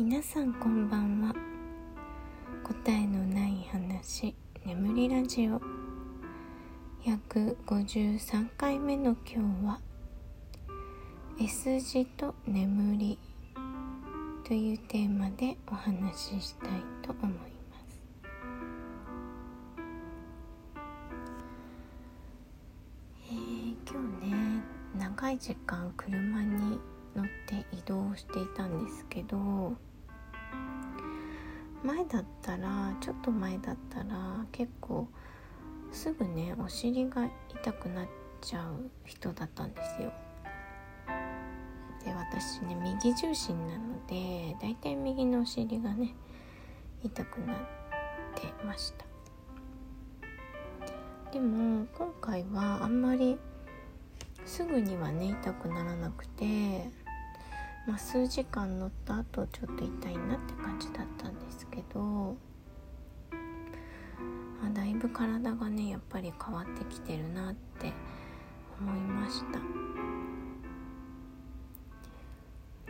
皆さんこんばんは。答えのない話眠りラジオ。約53回目の今日は S 字と眠りというテーマでお話ししたいと思います。えー、今日ね長い時間車に乗って移動していたんですけどだったらちょっと前だったら結構すぐねお尻が痛くなっちゃう人だったんですよ。で私ね右重心なのでだいたい右のお尻がね痛くなってました。でも今回はあんまりすぐにはね痛くならなくてまあ、数時間乗った後ちょっと痛いなって感じだったんですけどあだいぶ体がねやっぱり変わってきてるなって思いました。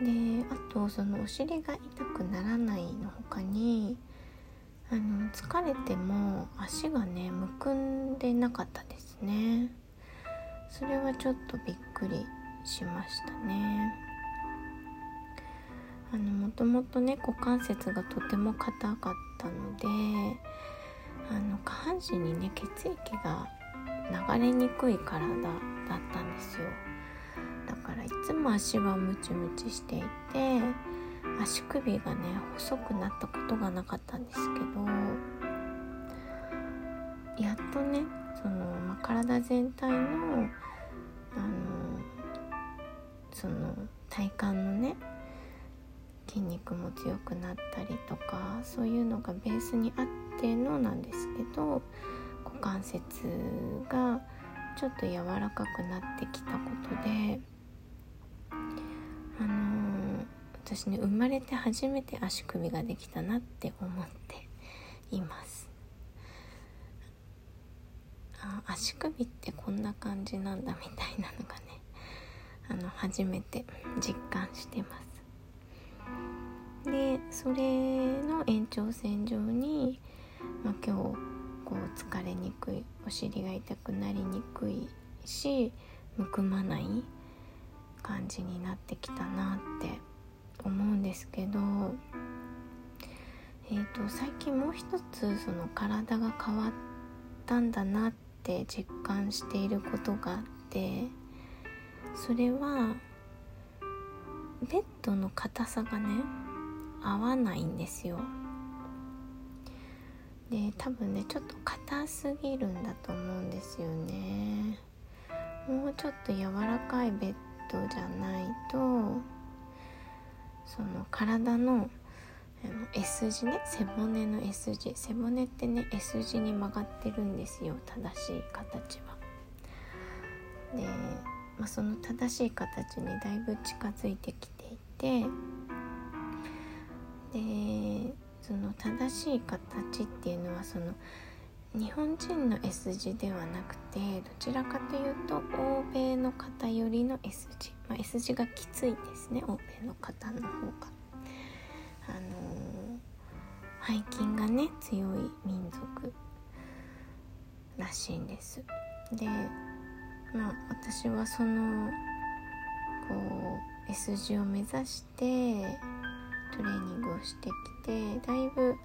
であとそのお尻が痛くならないの他にあの疲れても足がねむくんでなかったですね。それはちょっとびっくりしましたね。あのもともとね股関節がとても硬かったのであの下半身にね血液が流れにくい体だったんですよ。だからいつも足はムチムチしていて足首がね細くなったことがなかったんですけどやっとねその、ま、体全体のあのその体幹のね筋肉も強くなったりとかそういうのがベースにあってのなんですけど股関節がちょっと柔らかくなってきたことであのー、私ね生まれて初めて足首ができたなって思っています。あ足首ってこんな感じなんだみたいなのがねあの初めて実感してます。でそれの延長線上に、まあ、今日こう疲れにくいお尻が痛くなりにくいしむくまない感じになってきたなって思うんですけど、えーと、最近もう一つその体が変わったんだなって実感していることがあってそれはベッドの硬さがね合わないんですよ。で多分ねちょっと硬すぎるんだと思うんですよね。もうちょっと柔らかいベッドじゃないとその体の S 字ね背骨の S 字。背骨ってね S 字に曲がってるんですよ。正しい形は。で、まあ、その正しい形にだいぶ近づいてきていてでその正しい形っていうのはその日本人の S 字ではなくてどちらかというと欧米の方よりの S 字、まあ、S 字がきついですね欧米の方の方が。あのー、背筋がね強い民族らしいんです。でまあ私はそのこう S 字を目指してトレーニングをしてきてだいぶ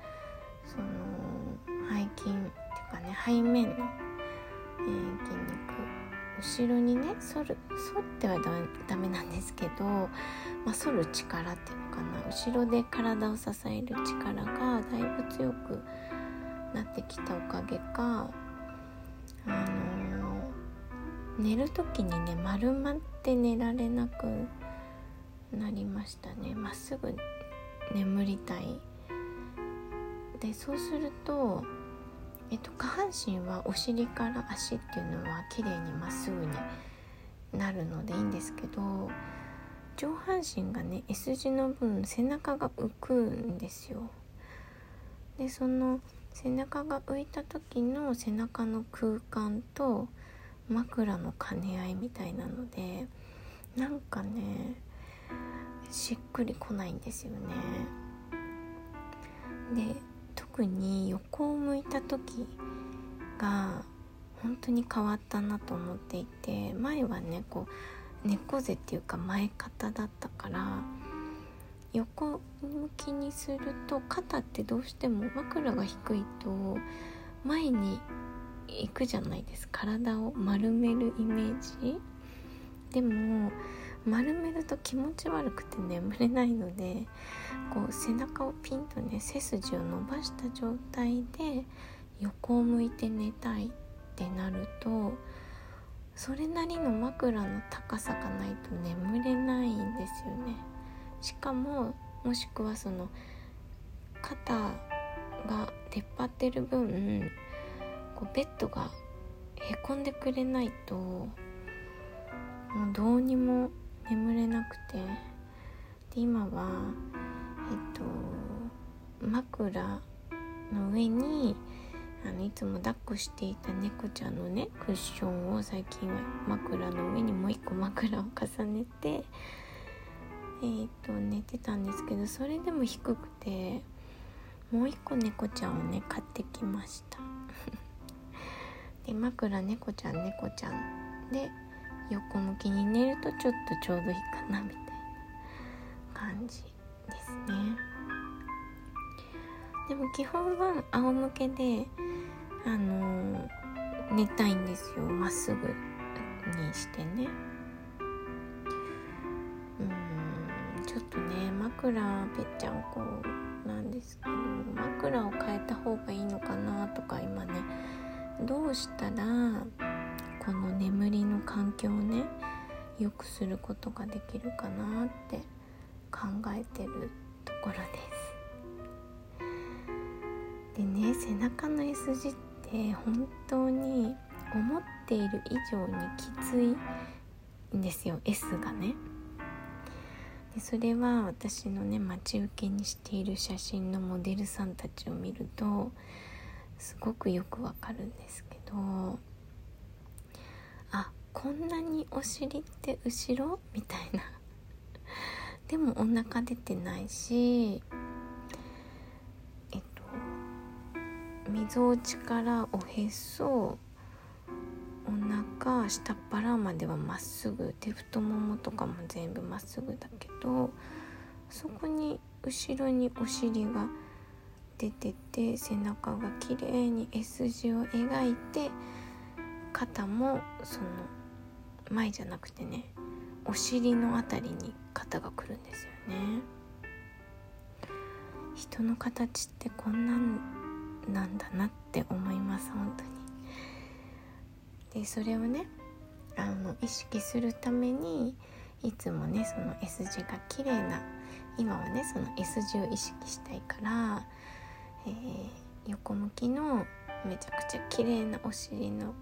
その背筋っていうかね背面の、え、筋肉後ろにね反る反ってはダメなんですけど、まあ、反る力っていうのかな。後ろで体を支える力がだいぶ強くなってきたおかげかあの、寝る時にね丸まって寝られなくなりましたね。まっすぐ眠りたい。でそうすると、えっと、下半身はお尻から足っていうのは綺麗にまっすぐになるのでいいんですけど上半身がね S 字の分背中が浮くんですよ。でその背中が浮いた時の背中の空間と枕の兼ね合いみたいなのでなんかねしっくりこないんですよね。で特に横を向いた時が本当に変わったなと思っていて前はねこう猫背っていうか前肩だったから横向きにすると肩ってどうしても枕が低いと前に行くじゃないです体を丸めるイメージ。でも丸めると気持ち悪くて眠れないのでこう背中をピンとね背筋を伸ばした状態で横を向いて寝たいってなるとそれなりの枕の高さがないと眠れないんですよね。しかももしくはその肩が出っ張ってる分こうベッドがへこんでくれないともうどうにも眠れなくて。で今はえっと枕の上にあのいつも抱っこしていた猫ちゃんのねクッションを最近は枕の上にもう一個枕を重ねてえ、っと寝てたんですけどそれでも低くてもう一個猫ちゃんをね買ってきました。で枕猫ちゃん猫ちゃんで横向きに寝るとちょっとちょうどいいかなみたいな感じですね。でも基本は仰向けであのー、寝たいんですよ。まっすぐにしてね。うんちょっとね枕ぺっちゃんこなんですけど枕を変えた方がいいのかなとか今ねどうしたらこの眠りの環境をね良くすることができるかなって考えてるところです。でね背中の S 字って本当に思っている以上にきついんですよ S がね。でそれは私のね待ち受けにしている写真のモデルさんたちを見るとすごくよくわかるんですけどこんなにお尻って後ろ？みたいな。でもお腹出てないしえっとみぞおちからおへそお腹下っ腹まではまっすぐで太ももとかも全部まっすぐだけどそこに後ろにお尻が出てて背中が綺麗に S 字を描いて肩もその前じゃなくてねお尻の辺りに肩が来るんですよね。人の形ってこんなんなんだなって思います本当に。でそれをねあの意識するためにいつもねその S 字が綺麗な今はねその S 字を意識したいから、えー、横向きのめちゃくちゃ綺麗なお尻の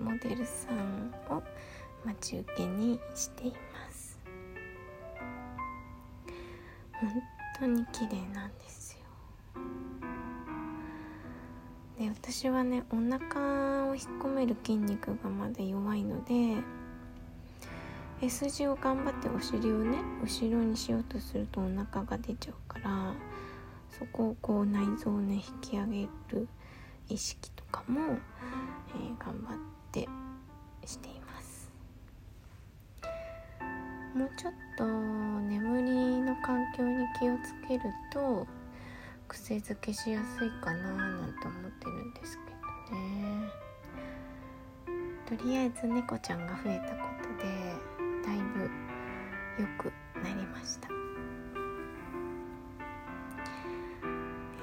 モデルさんを待ち受けにしています。本当に綺麗なんですよ。で私はねお腹を引っ込める筋肉がまだ弱いので S 字を頑張ってお尻をね後ろにしようとするとお腹が出ちゃうからそこをこう内臓をね引き上げる意識とかも、えー、頑張ってしています。もうちょっと眠りの環境に気をつけると癖づけしやすいかななんて思ってるんですけどね。とりあえず猫ちゃんが増えたことでだいぶ良くなりました。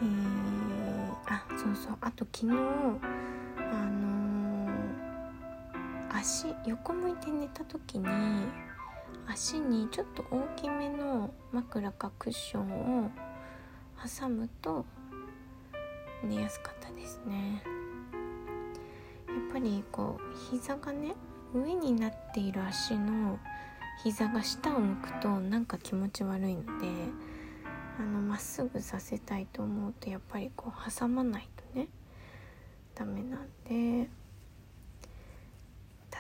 えー、あそうそう。あと昨日、足横向いて寝た時に足にちょっと大きめの枕かクッションを挟むと寝やすかったですね。やっぱりこう膝がね上になっている足の膝が下を向くとなんか気持ち悪いのであのまっすぐさせたいと思うとやっぱりこう挟まないとねダメなんで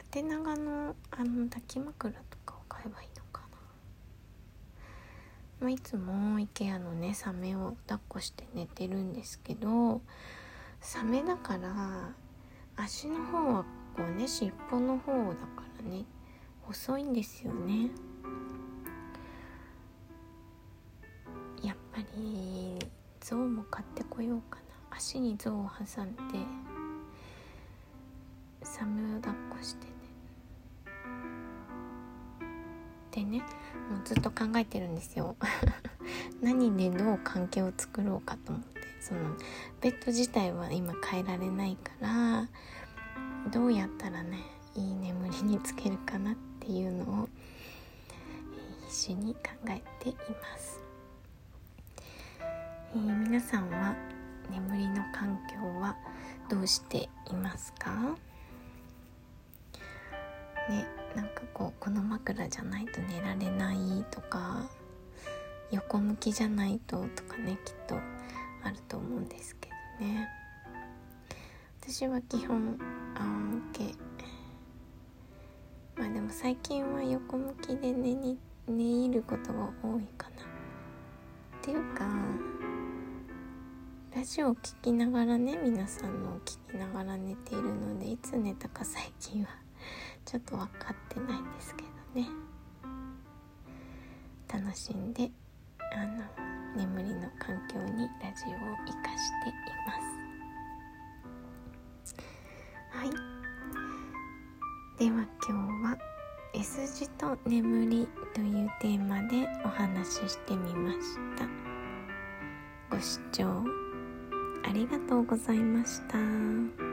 縦長のあの抱き枕とかを買えばいいのかな。まあ、いつも IKEA のねサメを抱っこして寝てるんですけどサメだから足の方はこうね尻尾の方だからね細いんですよね。やっぱり象も買ってこようかな。足に象を挟んでサメを抱っこしてねでねもうずっと考えてるんですよ。何でどう関係を作ろうかと思って。そのベッド自体は今変えられないからどうやったらねいい眠りにつけるかなっていうのを必死に考えています、えー、皆さんは眠りの環境はどうしていますか？ねなんかこうこの枕じゃないと寝られないとか横向きじゃないととかねきっとあると思うんですけどね。私は基本仰向け。まあでも最近は横向きで寝に寝入ることが多いかな。っていうかラジオを聴きながらね皆さんのを聞きながら寝ているのでいつ寝たか最近はちょっと分かってないんですけどね。楽しんであの眠りの環境にラジオを生かしています。はい。では今日は S 字と眠りというテーマでお話ししてみました。ご視聴ありがとうございました。